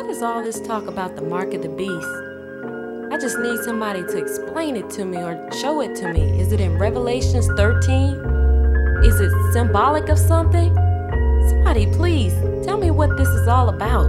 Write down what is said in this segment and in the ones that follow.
what is all this talk about the mark of the beast? I just need somebody to explain it to me or show it to me. Is it in Revelations 13? Is it symbolic of something? Somebody, please tell me what this is all about.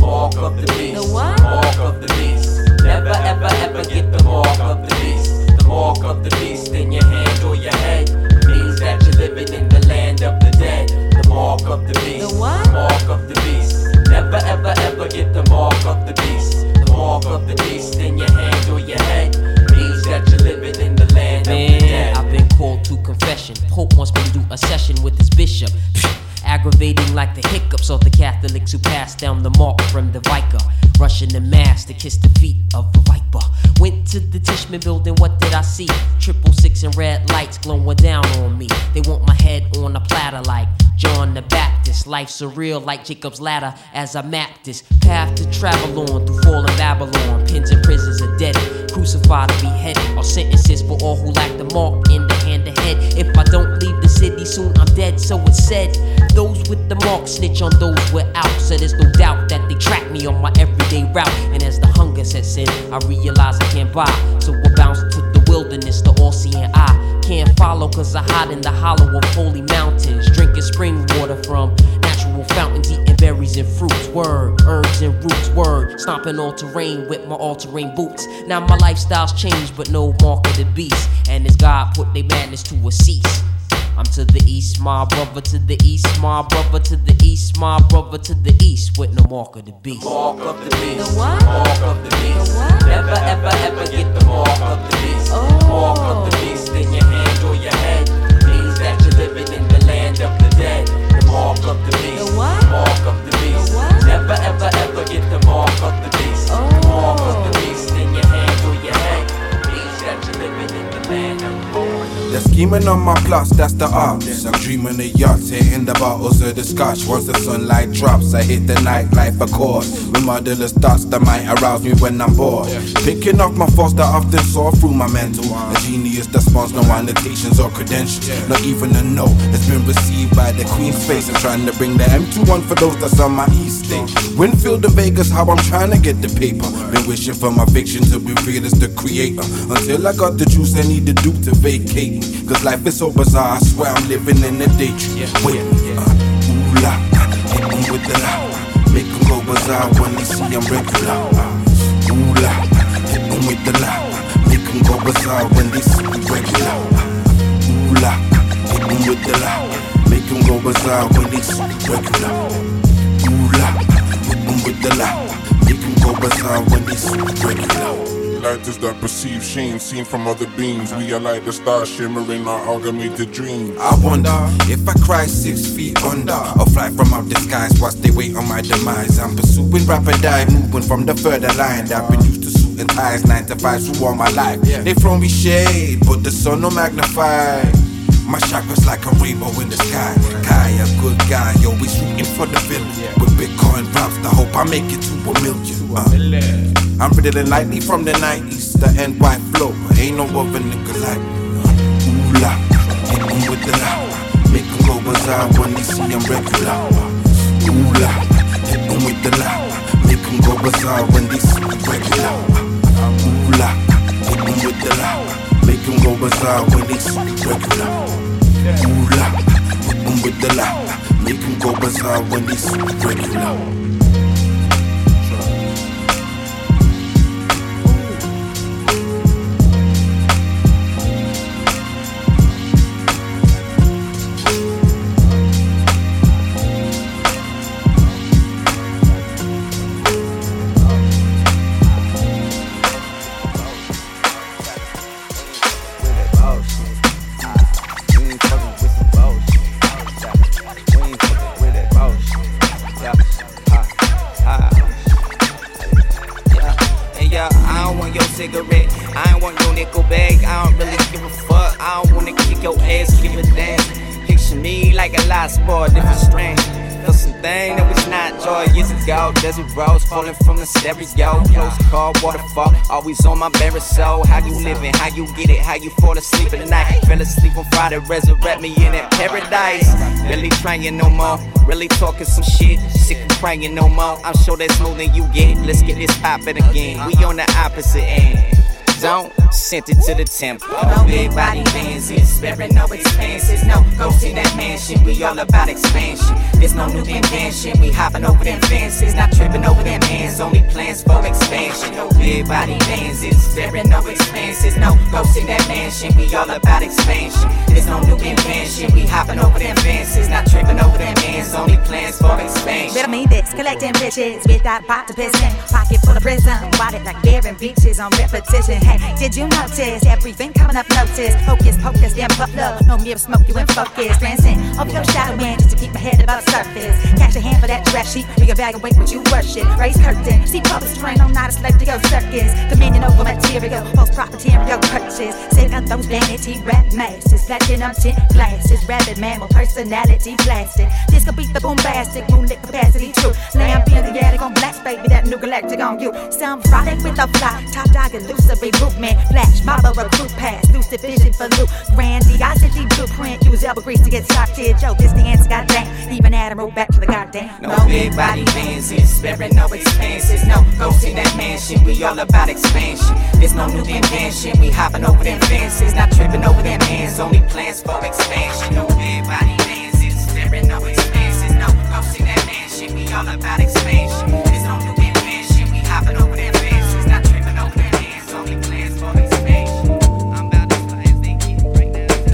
Mark of the beast. The what? Mark of the beast. Never ever ever get the mark of the beast. The mark of the beast in your hand or your head means that you're living in the land of the dead. Mark of the beast. The what? Mark of the beast. Never ever ever get the mark of the beast. The mark of the beast in your hand or your head means that you're living in the land of the Man, dead. I've been called to confession. Pope wants me to do a session with his bishop. Aggravating like the hiccups of the Catholics who passed down the mark from the Vicar. Rushing the mass to kiss the feet of the viper. Went to the Tishman building, what did I see? Triple six and red lights glowing down on me. They want my head on a platter like John the Baptist. Life surreal like Jacob's ladder as I map this path to travel on through fallen Babylon. Pins and prisons are dead, crucified or beheaded. Or sentences for all who lack the mark in the hand ahead. If I don't leave the city soon, I'm dead, so it's said. Those with the mark snitch on those without. So there's no doubt that they track me on my everyday route. And as the hunger sets in, I realize I can't buy. So I bounce to the wilderness, the all seeing eye. Can't follow cause I hide in the hollow of holy mountains. Drinking spring water from natural fountains, eating berries and fruits. Word, herbs and roots. Word, stomping all terrain with my all terrain boots. Now my lifestyle's changed, but no mark of the beast. And as God put their madness to a cease. I'm to the east, my brother to the east, my brother to the east, my brother to the east with no mark of the beast. Mark of the beast. The what? Mark of the beast. The what? Never ever ever get the mark of the beast. Oh. Mark of the beast in your hand or your head means that you're living in the land of the dead. The mark of the beast. The what? Mark of the beast. The what? Never ever ever get the mark of the beast. The mark of the Oh. beast They're scheming on my plots, that's the ops. I'm dreaming of yachts, hitting the bottles of the scotch. Once the sunlight drops, I hit the nightlife accord. With dealer thoughts that might arouse me when I'm bored. Picking off my faults that often saw through my mental. A genius that spawns no annotations or credentials. Not even a no has been received by the Queen's face. I'm trying to bring the M21 for those that's on my east state. Winfield and Vegas, how I'm trying to get the paper. Been wishing for my fiction to be real as the creator. Until I got the juice I need to do to vacate. Cause life is so bizarre, I swear I'm living in a daydream. Wait, uh, ooh la, hit 'em with the la. Make 'em go bizarre when they see I'm regular. Uh, ooh la, hit 'em with the la. Make 'em go bizarre when they see me regular. Uh, ooh la, hit 'em with the la. Make 'em go bizarre when they see me regular. Ooh la, hit 'em with the la. Make 'em go bizarre when they see me regular. Lighters that perceive sheen seen from other beams. We are like the stars shimmering our amalgamated dreams. I wonder if I cry six feet under or fly from out the skies whilst they wait on my demise. I'm pursuing rapid eye, moving from the further line. I've been used to suit and ties, nine to five through all my life. They throw me shade, but the sun don't magnify. My chakras like a rainbow in the sky. Kai, a good guy, always rooting for the villain. With Bitcoin raps, I hope I make it to a million. Uh, I'm breathing lightly from the 90s, the NY flow. Ain't no other nigga like me. Ooh la, hit 'em with the la. Make 'em go bizarre when they see I'm regular. Ooh la, hit 'em with the la. Make 'em go bizarre when they see me regular. Ooh la, hit 'em with the la. Make 'em go bizarre when they see me regular. Ooh la, hit 'em with the la. Make 'em go bizarre when they see me regular. Bag. I don't really give a fuck. I don't wanna kick your ass, give it dance. Picture me like a last sport, different strain. for something that was not joy years ago. Desert rose falling from the stereo. Close call, waterfall, always on my bare soul. How you living? How you get it? How you fall asleep at night? Fell asleep on Friday, resurrect me in that paradise. Really trying no more, really talking some shit. Sick of crying no more. I'm sure that's more than you get. Let's get this poppin' again. We on the opposite end don't. Sent it to the temple. No big body Benzes, sparing no expenses. No, go see that mansion. We all about expansion. There's no new invention. We hopping over them fences, not tripping over them hands. Only plans for expansion. No big body Benzes, sparing no expenses. No, go see that mansion. We all about expansion. There's no new invention. We hopping over them fences, not tripping over them hands. Only plans for expansion. Better mean this, collecting riches that pot to piston. Pocket full of prison, it like bearing beaches on repetition. Hey, did you notice everything coming up notice? Focus, focus, damn puff love. No mirror smoke, you in focus. Transcend over your shadow man just to keep my head above surface. Catch a hand for that draft sheet, reevaluate what you worship. Raise curtain, see public strain on not a slave to your circus. Dominion over material, post real purchase. Save out those vanity rap masses. Platinum tint glasses, rabid mammal personality blasted. This could be the bombastic moonlit capacity true. Lamp in the attic on blast, baby, that new galactic on you. Some product with a fly, top dog illusory movement. Flash, my recruit pass, lucid vision for loot. Grandiosity blueprint, use elbow grease to get started. Yo, this the answer, goddamn. Even Admiral back to the goddamn. No, no big body Benzes, sparing no expenses. No, go see that mansion. We all about expansion. There's no new invention. We hopping over them fences, not tripping over them hands. Only plans for expansion. No big body Benzes, sparing no expenses. No, go see that mansion. We all about expansion.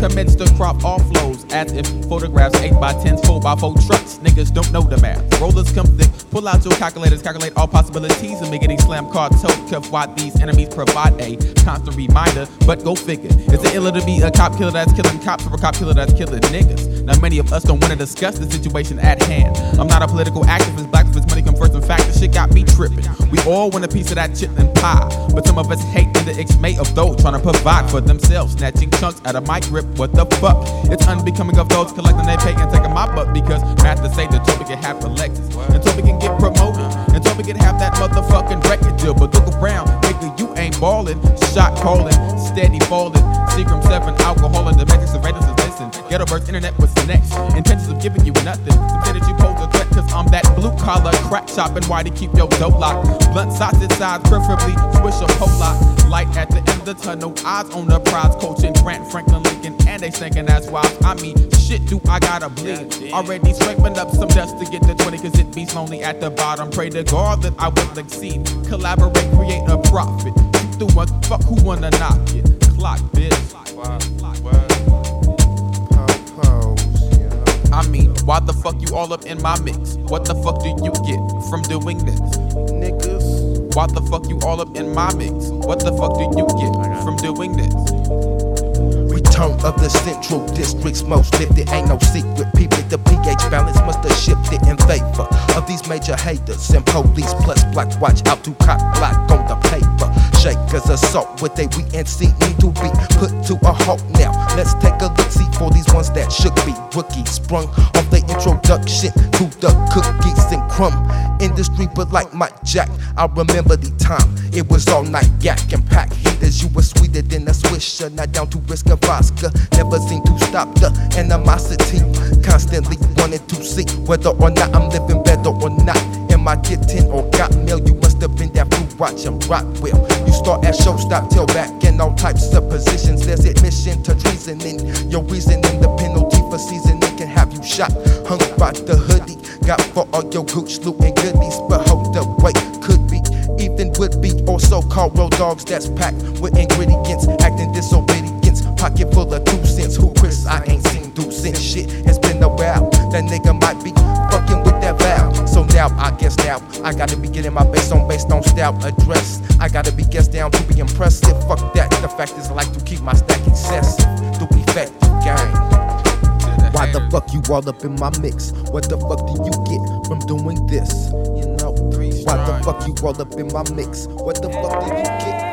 Commence to crop flows as if photographs 8 by 10s, 4 by 4 trucks. Niggas don't know the math. Rollers come thick, pull out your calculators, calculate all possibilities of me getting slam card tote. Why these enemies provide a constant reminder. But go figure, is it iller to be a cop killer that's killing cops or a cop killer that's killing niggas? Now, many of us don't want to discuss the situation at hand. I'm not a political activist, black if money comes first. In fact, the shit got me tripping. We all want a piece of that chitlin pie, but some of us hate the ex-mate of those trying to provide for themselves, snatching chunks out of my grip. What the fuck? It's unbecoming of those collecting their pay and taking my butt because to say the Toby can have Alexis, and Toby can get promoted, and Toby can have that motherfucking record deal. But look around, nigga, you ain't ballin', shot calling, steady falling, Seagram 7, alcohol, and the of ratings is listen. Ghetto burst, internet was next. Intentions of giving you nothing. Say that you pose a threat, cause I'm that blue collar crack shopping. Why to keep your dope locked? Blunt sausage size, preferably swish a pole lock. Light at the end of the tunnel, eyes on the prize. Coaching Grant, Franklin, they thinking that's wild. I mean, shit, do I gotta bleed? Already scraping up some dust to get to 20, cause it beats lonely at the bottom. Pray to God that I will exceed. Collaborate, create a profit. You do what? Fuck who wanna knock it? Clock, bitch. I mean, why the fuck you all up in my mix? What the fuck do you get from doing this? Niggas. Why the fuck you all up in my mix? What the fuck do you get from doing this? Return of the Central District's most lifted. Ain't no secret, people. The pH balance must have shifted in favor of these major haters and police. Plus, black watch out to cop black on the paper. Shakers assault with a VNC need to be put to a halt now. Let's take a look see for these ones that should be rookies sprung off the introduction to the cookies and crumb industry. But like Mike Jack, I remember the time it was all night yak and pack heaters. You were sweeter than a swisher, not down to risk a vodka. Never seem to stop the animosity. Constantly wanted to see whether or not I'm living better or not. Am I getting or got mail? You must have been that fool watching Rockwell. You start at show, stop, till back in all types of positions. There's admission to treason in your reasoning. The penalty for you shot. Hung by the hoodie, got for all your gooch, loot, and goodies. But hold up, wait, could be. Even would be or so-called road dogs that's packed with ingredients, acting disobedience. Pocket full of two cents. Who Chris? I ain't seen do since shit. It's been a while. That nigga might be fucking with that valve. So now I guess now I gotta be getting my base on based on style address. I gotta be guessed down to be impressive. Fuck that. The fact is I like to keep my stack excessive. To effective game. Why the fuck you all up in my mix? What the fuck do you get from doing this? You know, why the fuck you all up in my mix? What the fuck do you get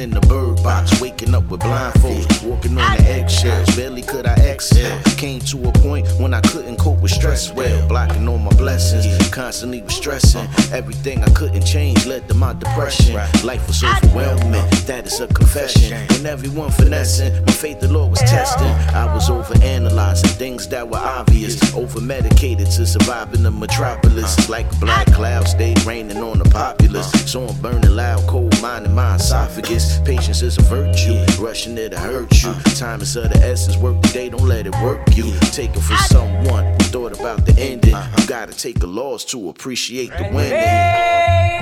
in the bird box, waking up with blindfolds, walking on the eggshells. Barely could I yeah. Came to a point when I couldn't cope with stress well. Blocking all my blessings, constantly was stressing. Uh-huh. Everything I couldn't change led to my depression. Life was overwhelming, that is a confession. When everyone finessing, my faith the Lord was testing. I was over analyzing things that were obvious. Over medicated to survive in the metropolis. Uh-huh. Like like black clouds, they raining on the populace. Uh-huh. So I'm burning loud, cold mind in my esophagus. Patience is a virtue, rushing it to hurt you. Time is of the essence, work the day, don't let it work you. take it from someone who thought about the ending. You gotta take a loss to appreciate the winning.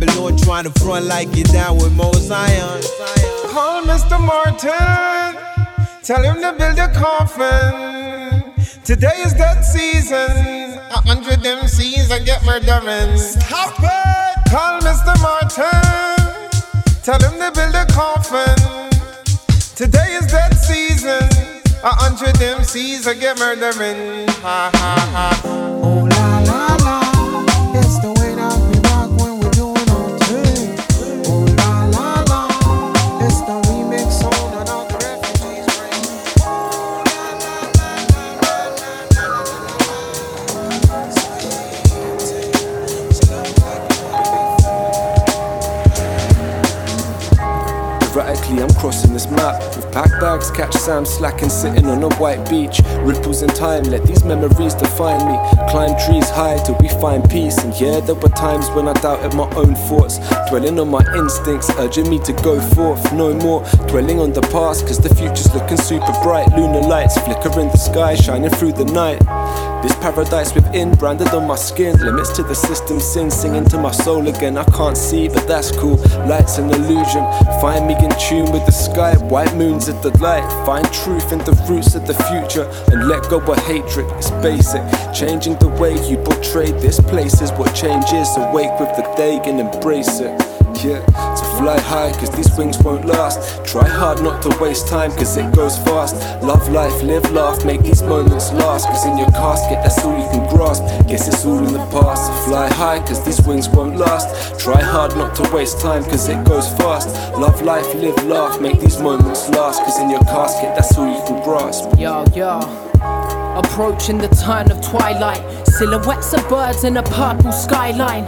Babylon trying to front like you down with Mosiah. Call Mr. Martin, tell him to build a coffin. Today is that season. A hundred MCs and get murdering. Stop it! Call Mr. Martin, tell him to build a coffin. Today is that season. A hundred MCs and get murdering. Ha ha ha. Quickly, I'm crossing this map with pack bags. Catch Sam slacking, sitting on a white beach. Ripples in time, let these memories define me. Climb trees high till we find peace. And yeah, there were times when I doubted my own thoughts, dwelling on my instincts, urging me to go forth. No more dwelling on the past, cause the future's looking super bright. Lunar lights flicker in the sky, shining through the night. This paradise within, branded on my skin. Limits to the system, sin singing to my soul again. I can't see, but that's cool. Light's an illusion. Find me in tune with the sky. White moons at the light. Find truth in the roots of the future and let go of hatred. It's basic. Changing the way you portray this place is what change is. Awake with the day and embrace it yeah. Fly high, cause these wings won't last. Try hard not to waste time, cause it goes fast. Love life, live, laugh, make these moments last. Cause in your casket, that's all you can grasp. Guess it's all in the past. To fly high, cause these wings won't last. Try hard not to waste time, cause it goes fast. Love life, live, laugh, make these moments last. Cause in your casket, that's all you can grasp. Yo, yo. Approaching the turn of twilight, silhouettes of birds in a purple skyline.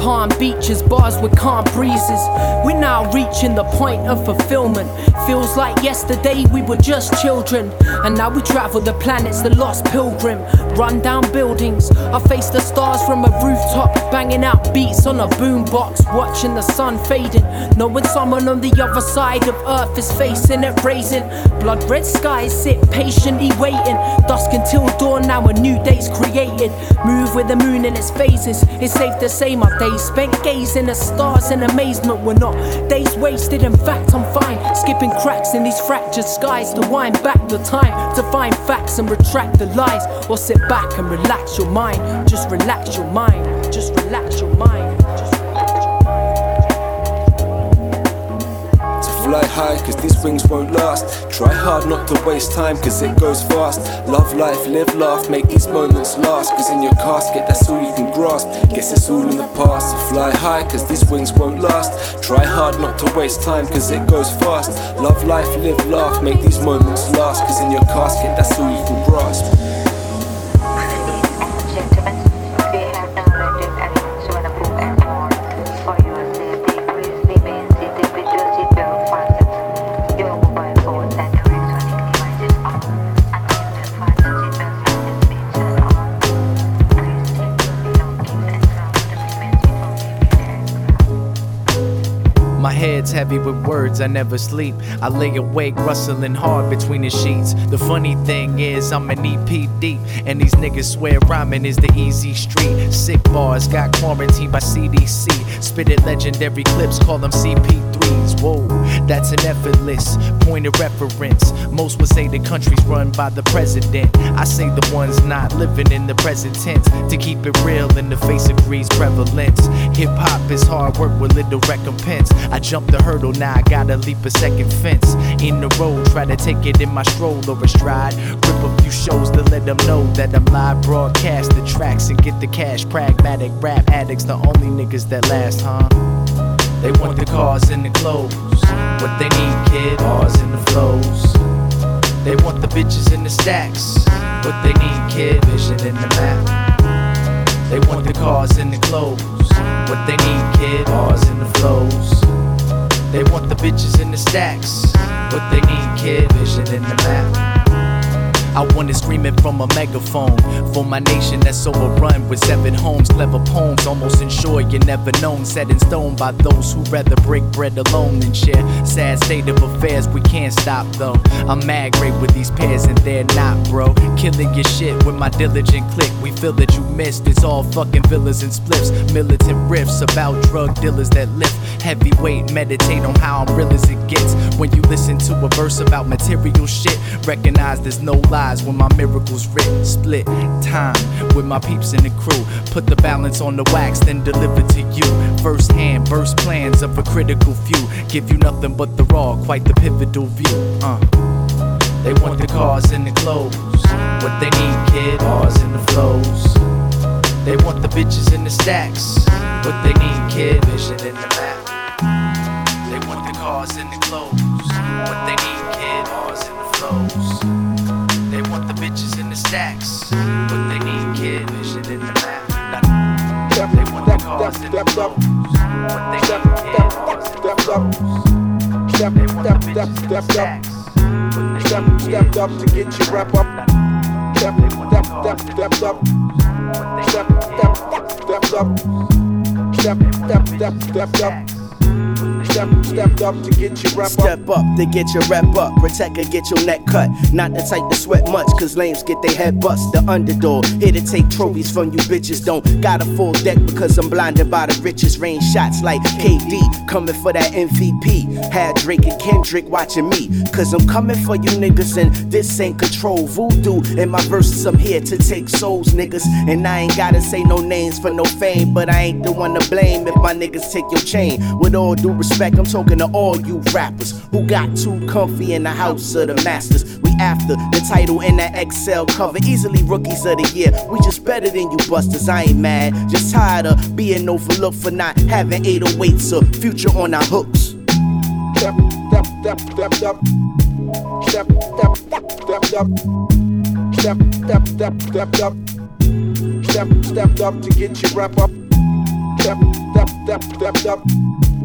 Palm beaches, bars with calm breezes. We're now reaching the point of fulfillment. Feels like yesterday we were just children, and now we travel the planets, the lost pilgrim. Run down buildings, I face the stars from a rooftop, banging out beats on a boombox, watching the sun fading. Knowing someone on the other side of Earth is facing it, raising. Blood red skies sit patiently waiting. Dusk until dawn, now a new day's created. Move with the moon in its phases. It's safe to say my days spent gazing at stars in amazement were not days wasted. In fact, I'm fine. Skipping cracks in these fractured skies to wind back the time to find facts and retract the lies. Or sit back and relax your mind. Just relax your mind. Just relax your mind. Fly high, cause these wings won't last. Try hard not to waste time, cause it goes fast. Love life, live, laugh, make these moments last. Cause in your casket, that's all you can grasp. Guess it's all in the past. fly high, cause these wings won't last. Try hard not to waste time, cause it goes fast. Love life, live, laugh, make these moments last. Cause in your casket, that's all you can grasp. Heavy with words, I never sleep. I lay awake, rustling hard between the sheets. The funny thing is, I'm an EP deep, and these niggas swear rhyming is the easy street. Sick bars got quarantined by CDC. Spitted legendary clips, call them CP3s. Whoa, that's an effortless point of reference. Most would say the country's run by the president. I say the ones not living in the present tense. To keep it real in the face of greed's prevalence. Hip hop is hard work with little recompense. I Jump the hurdle, now I gotta leap a second fence. In the road, try to take it in my stroll or a stride. Rip a few shows to let them know that I'm live. Broadcast the tracks and get the cash. Pragmatic rap addicts, the only niggas that last, huh? They want the cars and the clothes. What they need, kid, bars and the flows. They want the bitches and the stacks. What they need, kid, vision in the map. They want the cars and the clothes. What they need, kid, bars and the flows. They want the bitches in the stacks. What they need, kid, vision in the map. I want to scream it from a megaphone for my nation that's overrun with seven homes. Clever poems, almost ensure you're never known. Set in stone by those who rather break bread alone than share. Sad state of affairs, we can't stop though. I'm mad great with these pairs and they're not, bro. Killing your shit with my diligent click. We feel that you missed. It's all fucking villas and spliffs. Militant riffs about drug dealers that lift heavyweight. Meditate on how I'm real as it gets. When you listen to a verse about material shit, recognize there's no lie when my miracles written. Split time with my peeps in the crew. Put the balance on the wax, then deliver to you. First hand, burst plans of a critical few. Give you nothing but the raw, quite the pivotal view. Uh. They want the cars and the clothes. What they need, kid, bars and the flows. They want the bitches and the stacks. What they need, kid, vision in the map. They want the cars and the clothes. What they need, stacks. What they need, kid, vision in the map. They want the cars in the clothes. What they need, kid, cars in the flows. They want the step, stepped up. Step, stepped up to get your rep up. Step, step, step, stepped up. Step, up. step, stepped up. Step, step, step, stepped up. Step, stepped up to get your rep up. Step up to get your rep up. Protect or get your neck cut. Not the type to sweat much, cause lames get their head bust. The underdog, here to take trophies from you bitches. Don't got a full deck because I'm blinded by the richest. Rain shots like KD, coming for that MVP. Had Drake and Kendrick watching me, cause I'm coming for you niggas. And this ain't control voodoo. In my verses, I'm here to take souls, niggas. And I ain't gotta say no names for no fame, but I ain't the one to blame if my niggas take your chain. With all due respect, I'm talking to all you rappers who got too comfy in the house of the masters. We after the title and that XL cover, easily rookies of the year. We just better than you busters. I ain't mad, just tired of being overlooked for not having 808s or future on our hooks. Step, step, step, stepped up. Step, step, step, stepped up. Step, step, step, stepped up. Step, stepped up to get your rep up. Step, step, step, stepped up.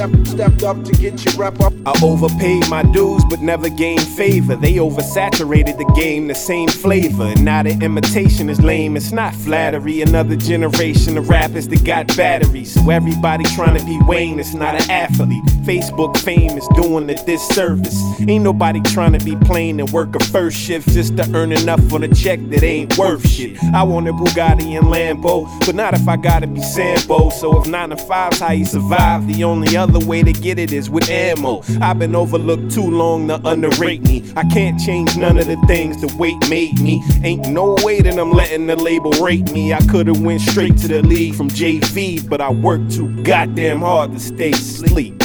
stepped up to get rep up. I overpaid my dues but never gained favor. They oversaturated the game, the same flavor. And now the imitation is lame, it's not flattery. Another generation of rappers that got batteries. So everybody trying to be Wayne, it's not an athlete. Facebook fame is doing a disservice. Ain't nobody trying to be plain and work a first shift just to earn enough on a check that ain't worth shit. I want a Bugatti and Lambo, but not if I gotta be Sambo. So if 9 to 5's how you survive, the only other way to get it is with ammo. I've been overlooked too long to underrate me. I can't change none of the things the weight made me. Ain't no way that I'm letting the label rate me. I could've went straight to the league from JV, but I worked too goddamn hard to stay asleep.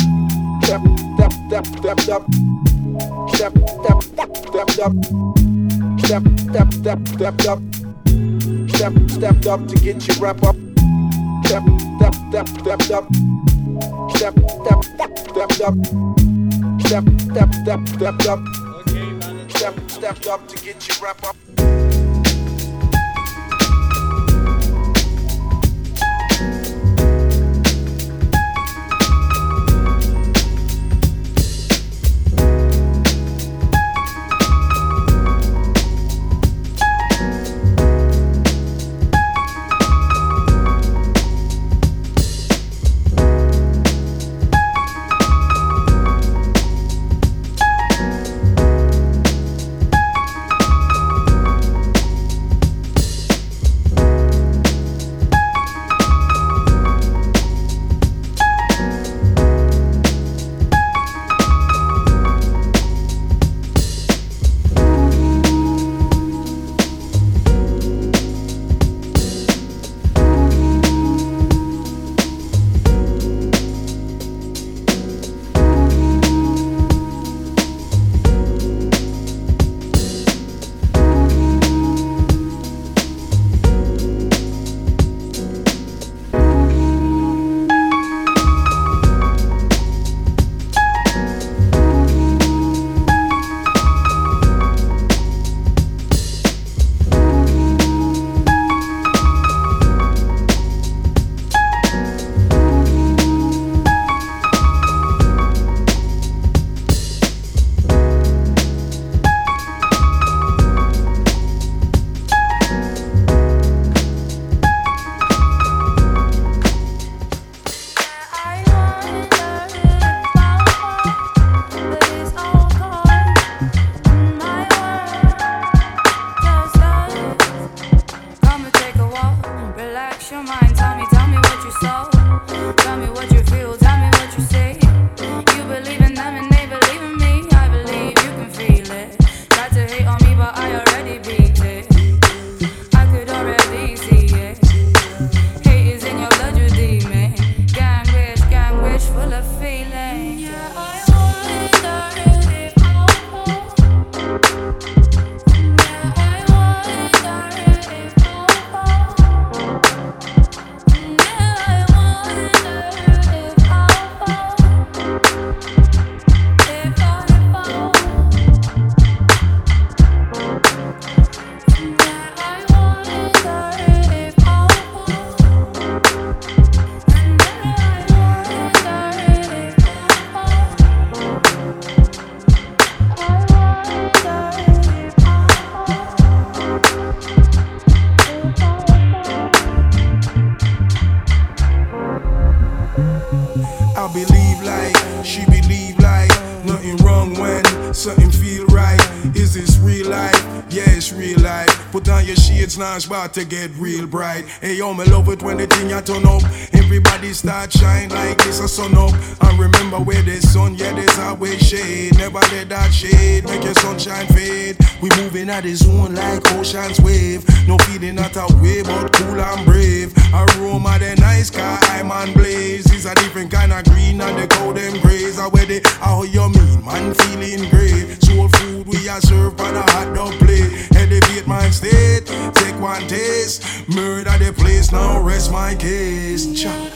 Step, step, step. Step, step, step, up. Step, step, step, stepped up. Step, to get your rep up. Step, step, step, up. Step, step, step, stepped up. Step, step, step, stepped up. Step, stepped up to get your rep up. On now, about to get real bright. Hey yo, me love it when the thing I turn up. Everybody start shine like it's a sun up. And remember where there's sun, yeah, there's always shade. Never let that shade make your sunshine fade. We moving at the zone like ocean's wave. No feeling not a way, but cool and brave. Aroma the nice car, I'm on blaze. It's a different kind of green and the cold them grays. I wear the how you mean, man, feeling great. Soul food we are served on a hot dog plate. Elevate my state, take one taste. Murder the place, now rest my case. Cha.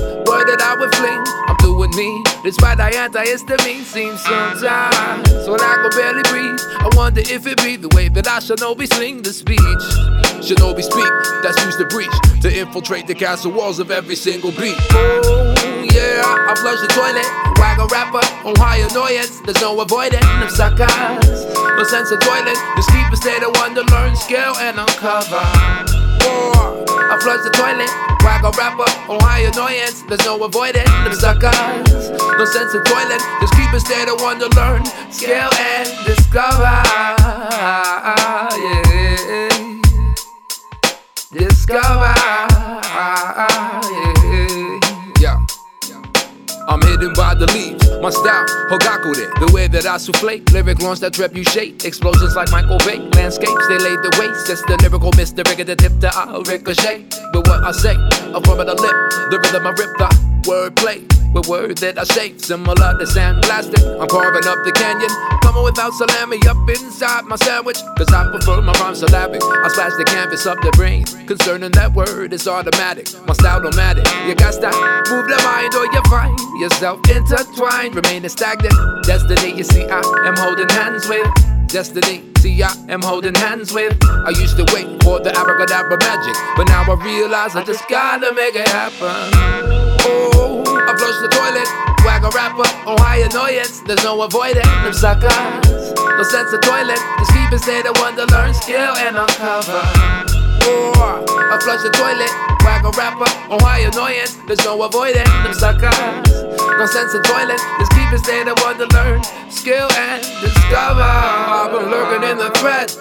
word that I would fling. I'm doing me, despite the antihistamine seems sometimes. So I can barely breathe. I wonder if it be the way that I should know be sling the speech. Shinobi speak, that's used to breach to infiltrate the castle walls of every single beat. Oh, yeah, I flush the toilet, wag a rapper on high annoyance. There's no avoiding them suckers. No sense of toilet, the sleeper state of to learn, scale, and uncover. War, I flush the toilet, wag a rapper on high annoyance. There's no avoiding them suckers. No sense of toilet, just keep it of one to learn, scale, and discover. Yeah discover. Yeah. I'm hidden by the leaves. My style, Hogaku there. The way that I souffle, lyric launch that trap you shake. Explosions like Michael Bay. Landscapes, they laid the waste. That's the lyrical Mr. Rigger, the tip that I ricochet. But what I say, I'm from the lip. The rhythm I rip the wordplay. With words that I shape, similar to sandblasting. I'm carving up the canyon, coming without salami up inside my sandwich. Cause I prefer my rhyme syllabic. I splash the canvas up the brain. Concerning that word, it's automatic. My style matter. You got to move the mind or you find yourself intertwined, remaining stagnant. Destiny, you see, I am holding hands with. Destiny, see, I am holding hands with. I used to wait for the abracadabra magic, but now I realize I just gotta make it happen. Oh, I flush the toilet, wag a rapper on high annoyance. There's no avoiding them suckers. No sense of toilet, keep it state of one to learn skill and uncover. Or I flush the toilet, wag a rapper on high annoyance. There's no avoiding them suckers. No sense of toilet, keep it state of one to learn skill and discover. I've been lurking in the thread,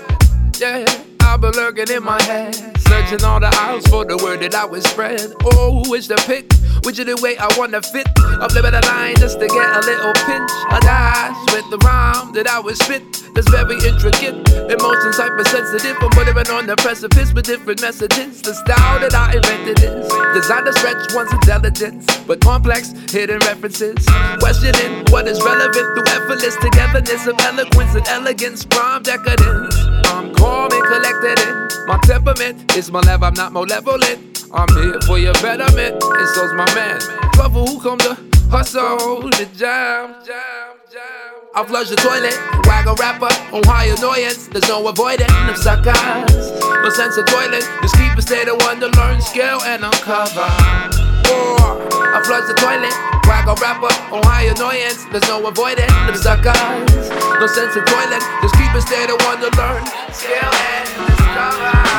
yeah. I've been lurking in my head, searching all the aisles for the word that I would spread. Oh, it's the pick, which is the way I wanna fit. I'm living the line just to get a little pinch. I dash with the rhyme that I would spit. That's very intricate. Emotions hypersensitive. I'm living on the precipice with different messages. The style that I invented is designed to stretch one's intelligence, but complex hidden references. Questioning what is relevant through effortless togetherness of eloquence and elegance, prime decadence. I'm calm and collected in my temperament. is my love, I'm not malevolent. I'm here for your betterment, and so's my man. Brother who come to hustle the jam. I flush the toilet, wag a rapper on high annoyance. There's no avoiding them suckers. No sense of toilet, just keep it state of to learn, skill and uncover. I flush the toilet, wag a rapper on high annoyance. There's no avoiding them suckers. No sense of toilet, just keep it state of to learn, skill and discover.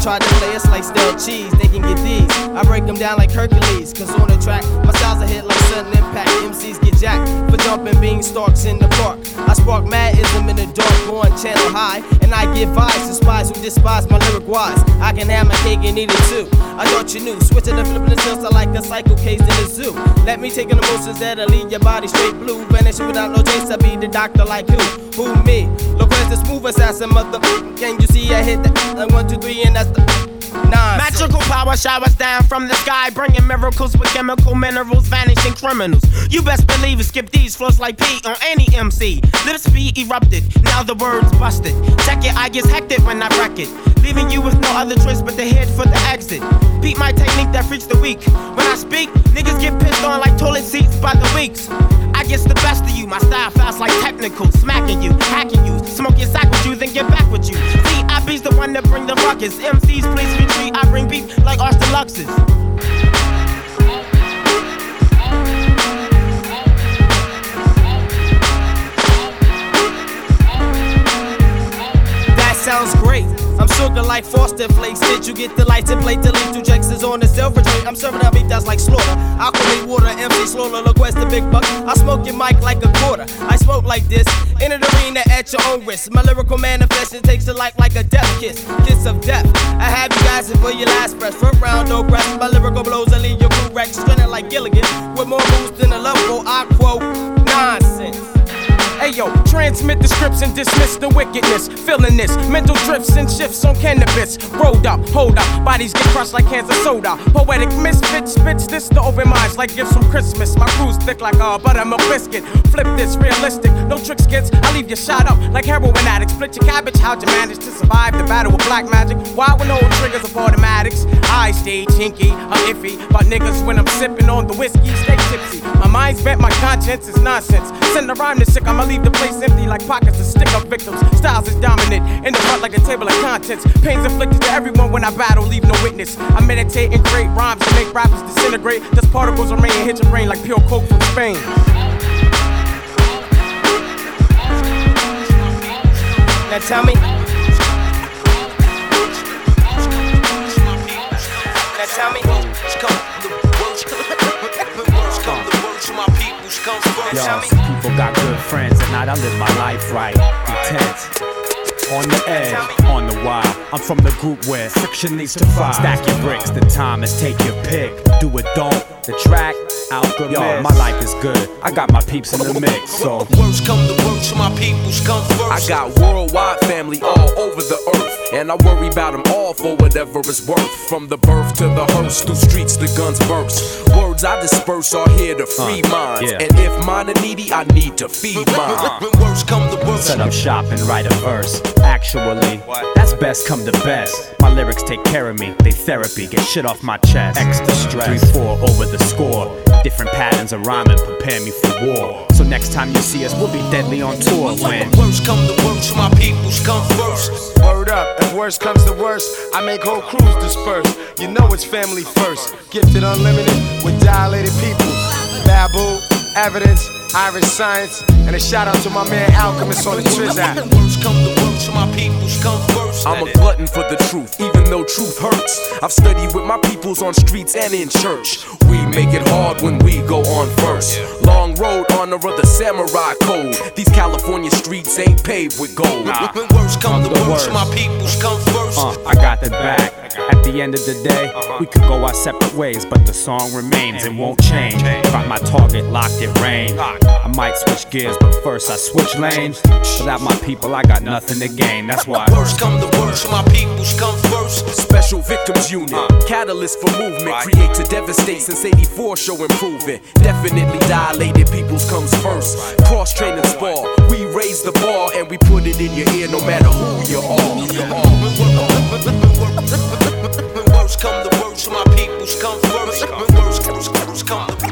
Try to play us like stale cheese. They can get these. I break them down like Hercules. Cause on the track, my style's a hit like sudden impact. MCs get jacked for jumping beanstalks in the park. I spark madism in the dark, going channel high. And I give vibes to spies who despise my lyric wise. I can have my cake and eat it too. I thought you knew. Switching and flipping the tilts, I like a psycho case in the zoo. Let me take in emotions that'll leave your body straight blue. Vanish without no taste, I be the doctor like who? Who me? Look where's the smooth assassin, mother. Can you see I hit the like one, two, three, and that's nonsense. Magical power showers down from the sky, bringing miracles with chemical minerals, vanishing criminals. You best believe it, skip these flows like P on any MC. Lips be erupted, now the words busted. Check it, I get hectic when I wreck it. Leaving you with no other choice but to head for the exit. Beat my technique that freaks the weak. When I speak, niggas get pissed on like toilet seats by the weeks. I guess the best of you, my style fast like technical. Smacking you, hacking you, smoke your sack with you, then get back with you. One that bring the ruckus. MCs, please retreat. I bring beef like Austin Luxus. I'm sugar like Frosted Flakes. Did you get the lights and plate to leave two checks is on the silver tray? I'm serving up beat that's like slaughter. Alchemy water, empty slaughter, look where's the big buck. I smoke your mic like a quarter. I smoke like this. In an arena at your own risk. My lyrical manifestation takes your life like a death kiss. Kiss of death. I have you guys for your last breath. Front round, no breath. My lyrical blows and leave your crew wrecked. Stranded like Gilligan. With more moves than a love quote. I quote nonsense. Hey yo, transmit the scripts and dismiss the wickedness. Feeling this, mental drifts and shifts on cannabis. Rolled up, hold up, bodies get crushed like cans of soda. Poetic misfit spits this to open minds like gifts from Christmas. My crew's thick like a buttermilk biscuit. Flip this, realistic, no trick skits. I leave you shot up like heroin addicts. Split your cabbage, how'd you manage to survive the battle with black magic? Why when no triggers of automatics? I stay chinky, I'm iffy. But niggas when I'm sipping on the whiskey, stay tipsy. My mind's bent, my conscience is nonsense. Send a rhyme to sick, I'ma leave the place empty like pockets of stick up victims. Styles is dominant, in the front like a table of contents. Pains inflicted to everyone when I battle, leave no witness. I meditate and create rhymes to make rappers disintegrate. Just particles remain, hit your brain like pure coke from Spain. Now tell me. Now tell me. Yo, some people got good friends, and I live my life right. Intense. On the edge, on the wild. I'm from the group where friction needs to fly. Stack your bricks, the time is take your pick. Do it, don't. The track, alchemist. Yo, my life is good. I got my peeps in the mix, so. Worst come to worst, my peoples come first. I got worldwide family all over the earth. And I worry about them all for whatever it's worth. From the birth to the hearse, through streets the guns burst. Words I disperse are here to free Uh, minds. yeah. And if mine are needy, I need to feed mine. When worst come to worst, Set up shop and write a verse. Actually, that's best come to best. My lyrics take care of me, they therapy, get shit off my chest. Extra stress, 3 4 over the score. Different patterns of rhyming prepare me for war. So next time you see us, we'll be deadly on tour when. worst come to worst, my peoples come first. Word up, if worst comes to worst, I make whole crews disperse. You know it's family first. Gifted unlimited with dilated people. Babu, evidence, Iriscience, and a shout out to my man Alchemist on the Triz app. Worst come to worst, my peoples come first. I'm a glutton for the truth, even though truth hurts. I've studied with my peoples on streets and in church. We make it hard when we go on first. Long road, honor of the samurai code. These California streets ain't paved with gold. When worst come to worst, my peoples come first. Uh, I got the back. At the end of the day, we could go our separate ways, but the song remains and won't change. Got my target locked in range. I might switch gears, but first I switch lanes. Without my people, I got nothing to gain. That's why. Worst come to worst, my peoples come first. Special victims unit, uh. catalyst for movement, create to devastate since 84 show improvement. Definitely dilated peoples comes first. Cross training spar, we raise the bar and we put it in your ear no matter who you are. Worst come to worst, my peoples come first. When worst comes worst come to worst.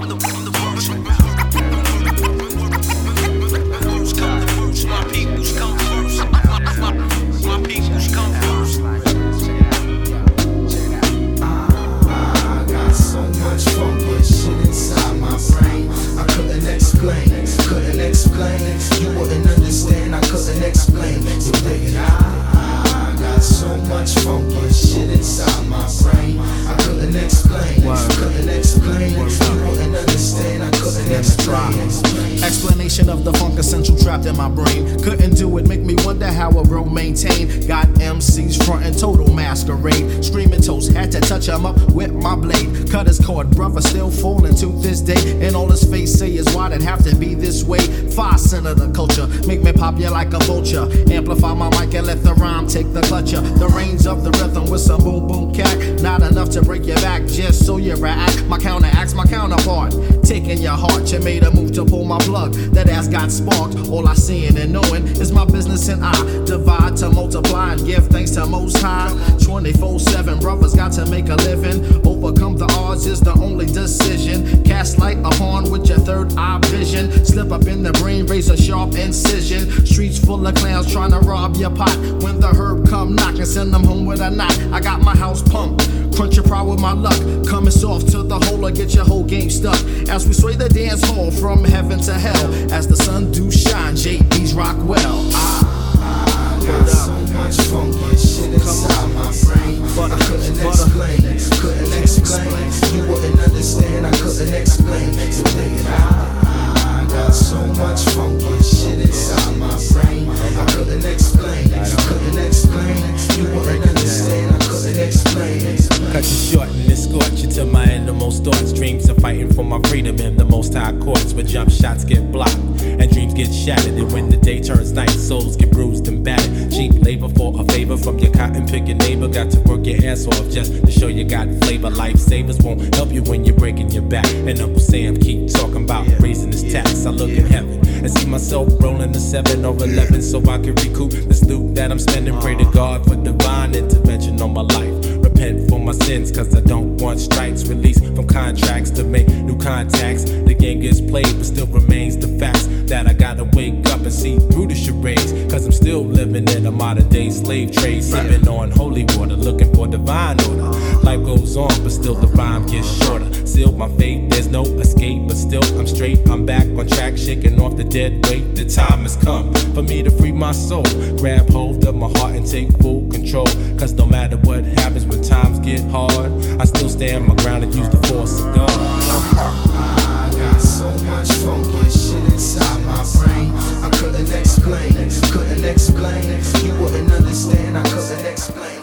Explain. You wouldn't understand, I couldn't explain. So dig it I got so much funky shit inside my brain. I couldn't explain, it, couldn't explain. Explanation of the funk essential trapped in my brain. Couldn't do it, make me wonder how a bro maintain. Got MCs frontin' total masquerade. Screaming toast, had to touch him up with my blade. Cut his cord, brother still falling to this day. And all his face say is why'd it have to be this way? Five cent of the culture, make me pop you like a vulture. Amplify my mic and let the rhyme take the clutcher. The range of the rhythm with some boom boom cat. Not enough to break your back, just so you react. My counteracts, my counterpart. Taking your heart, you made a move to pull my plug. That ass got sparked. All I seeing and knowing is my business and I divide to multiply and give thanks to Most High. 24 7, brothers got to make a living. Overcome the odds is the only decision. Cast light upon with your third eye vision. Slip up in the brain, raise a sharp incision. Streets full of clowns trying to rob your pot. When the herb come knocking, send them home with a knot. I got my house pumped. Crunch your pride with my luck. Coming soft to the hole or get your whole game stuck. As we sway the dance hall from heaven to hell. As the sun do shine, JB's rock well. I, got so much funky shit inside my brain. I couldn't explain, couldn't explain. You wouldn't understand, I couldn't explain. So dig it I got so much funky shit inside my brain. I couldn't explain, couldn't explain. You wouldn't understand, Explain. Cut you short and escort you to my innermost thoughts. Dreams of fighting for my freedom in the most high courts where jump shots get blocked and dreams get shattered. And when the day turns night, souls get bruised and battered. Cheap labor for a favor from your cotton picking neighbor. Got to work your ass off just to show you got flavor. Lifesavers won't help you when you're breaking your back. And Uncle Sam keep talking about raising his tax. I look in heaven and see myself rolling a seven or eleven so I can recoup the loot that I'm spending. Pray to God for divine intervention on my life repent for my sins, cause I don't want strikes. Released from contracts to make new contacts. The game gets played, but still remains the facts that I gotta wake up and see through the charades. Cause I'm still living in a modern day slave trade, sipping on holy water, looking for divine order. Life goes on, but still the rhyme gets shorter. Sealed my fate, there's no escape, but still I'm straight. I'm back on track, shaking off the dead weight. The time has come for me to free my soul. Grab hold of my heart and take full control. Cause no matter what happens when times get hard, I still stand my ground and use the force of God. I got so much funky shit inside my brain. I couldn't explain, couldn't explain. You wouldn't understand, I couldn't explain.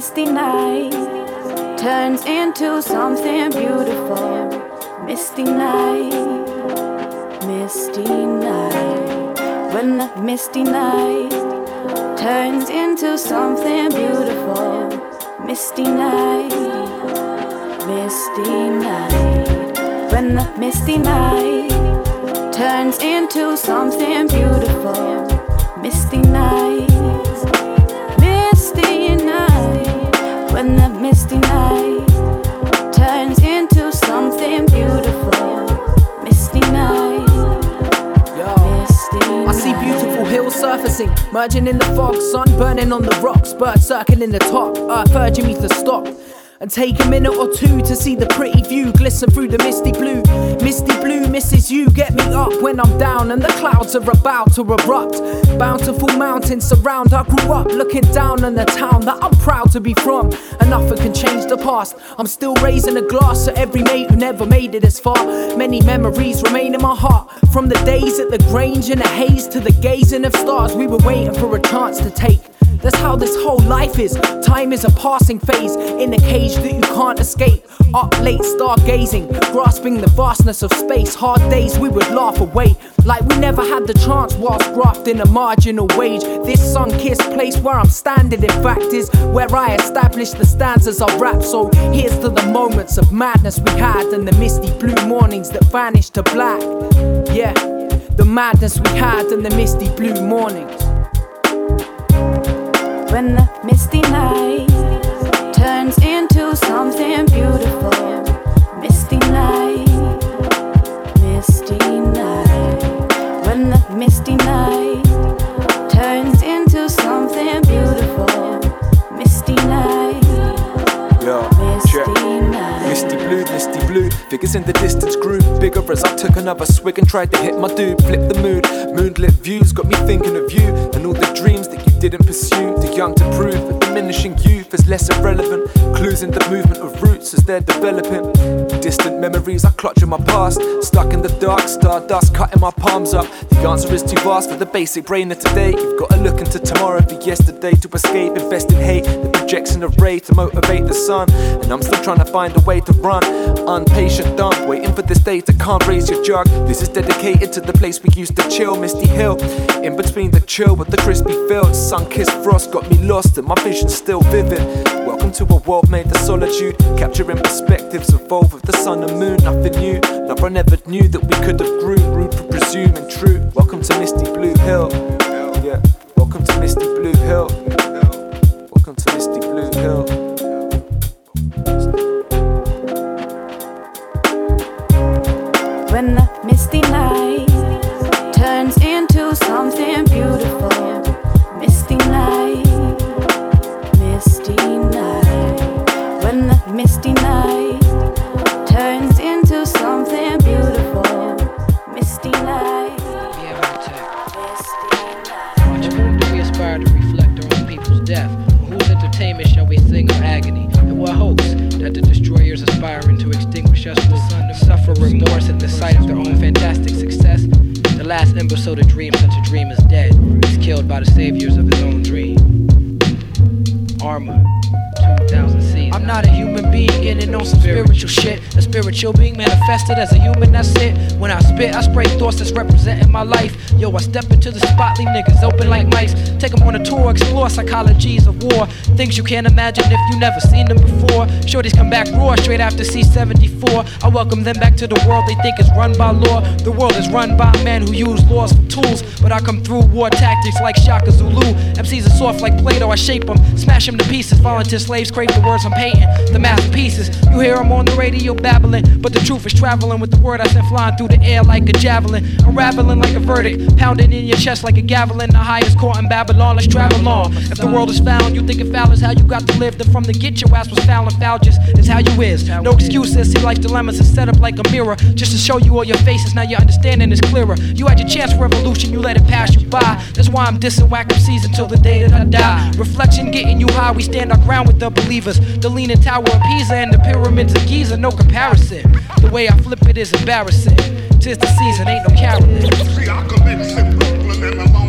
Misty night turns into something beautiful. Misty night, misty night. When the misty night turns into something beautiful. Misty night, misty night. When the misty night turns into something beautiful. Misty night. When the misty night turns into something beautiful. Misty night. Misty I see beautiful hills surfacing, merging in the fog, sun burning on the rocks, birds circling the top, earth urging me to stop. And take a minute or two to see the pretty view glisten through the misty blue. Misty blue misses you, get me up when I'm down, and the clouds are about to erupt. Bountiful mountains surround. I grew up looking down on the town that I'm proud to be from. And nothing can change the past. I'm still raising a glass to every mate who never made it as far. Many memories remain in my heart. From the days at the Grange in the haze to the gazing of stars we were waiting for a chance to take. That's how this whole life is. Time is a passing phase in a cage that you can't escape. Up late, stargazing, grasping the vastness of space. Hard days we would laugh away, like we never had the chance whilst grafting a marginal wage. This sun kissed place where I'm standing, in fact, is where I established the stanzas I rap. So here's to the moments of madness we had and the misty blue mornings that vanished to black. Yeah, the madness we had and the misty blue mornings. When the misty night turns into something beautiful. Misty night, misty night. When the misty night turns into something beautiful. Misty night, Yo, misty check. night. Misty blue, misty blue. Figures in the distance grew bigger as I took another swig and tried to hit my dude. Flip the mood, moonlit views got me thinking of you and all the dreams that you didn't pursue. Too young to prove, but diminishing youth is less irrelevant. Clues in the movement of roots as they're developing. Distant memories I clutch in my past. Stuck in the dark, stardust cutting my palms up. The answer is too vast for the basic brain of today. You've got to look into tomorrow for yesterday to escape. Invest in hate that projects an array to motivate the sun. And I'm still trying to find a way to run. Unpatient, dumb, waiting for this day to come. Raise your jug. This is dedicated to the place we used to chill, Misty Hill. In between the chill with the crispy fields, sun kissed frost got me lost, and my vision's still vivid. Welcome to a world made of solitude, capturing perspectives evolve with the sun and moon. Nothing new, love I never knew that we could have grew. Rude for presuming true. Welcome to Misty Blue Hill. Yeah, welcome to Misty Blue Hill. Welcome to Misty Blue Hill. When the misty night The last imbecile to dream such a dream is dead. He's killed by the saviors of his own dream. Armah. 2000 seasons. I'm not a human being getting on some spiritual shit. A spiritual being manifested as a human, that's it. When I spit, I spray thoughts that's representing my life. Yo, I step into the spot, leave niggas open like mice. Take them on a tour, explore psychologies of war. Things you can't imagine if you never seen them before. Shorties come back raw straight after C74. I welcome them back to the world they think is run by law. The world is run by men who use laws for tools. But I come through war tactics like Shaka Zulu. MCs are soft like Play-Doh, I shape them, smash them to pieces. Volunteer slaves crave the words I'm painting, the masterpieces. You hear them on the radio babbling, but the truth is traveling with the word I sent flying through the air like a javelin. Unraveling like a verdict, pounding in your chest like a javelin. The highest court in Babylon, let's travel on. If the world is found, you think it foul is how you got to live. Then from the get your ass was foul and foul just is how you is. No excuses, see life's dilemmas is set up like a mirror. Just to show you all your faces, now your understanding is clearer. You had your chance for revolution, you let it pass you by. That's why I'm dissing whack MCs until the day that I die. Reflection getting you high, we stand our ground with the believers. The leaning tower of Pisa and the pyramids of Giza, no comparison. The way I flip it is embarrassing. Tis the season, ain't no caroling. See, I Brooklyn and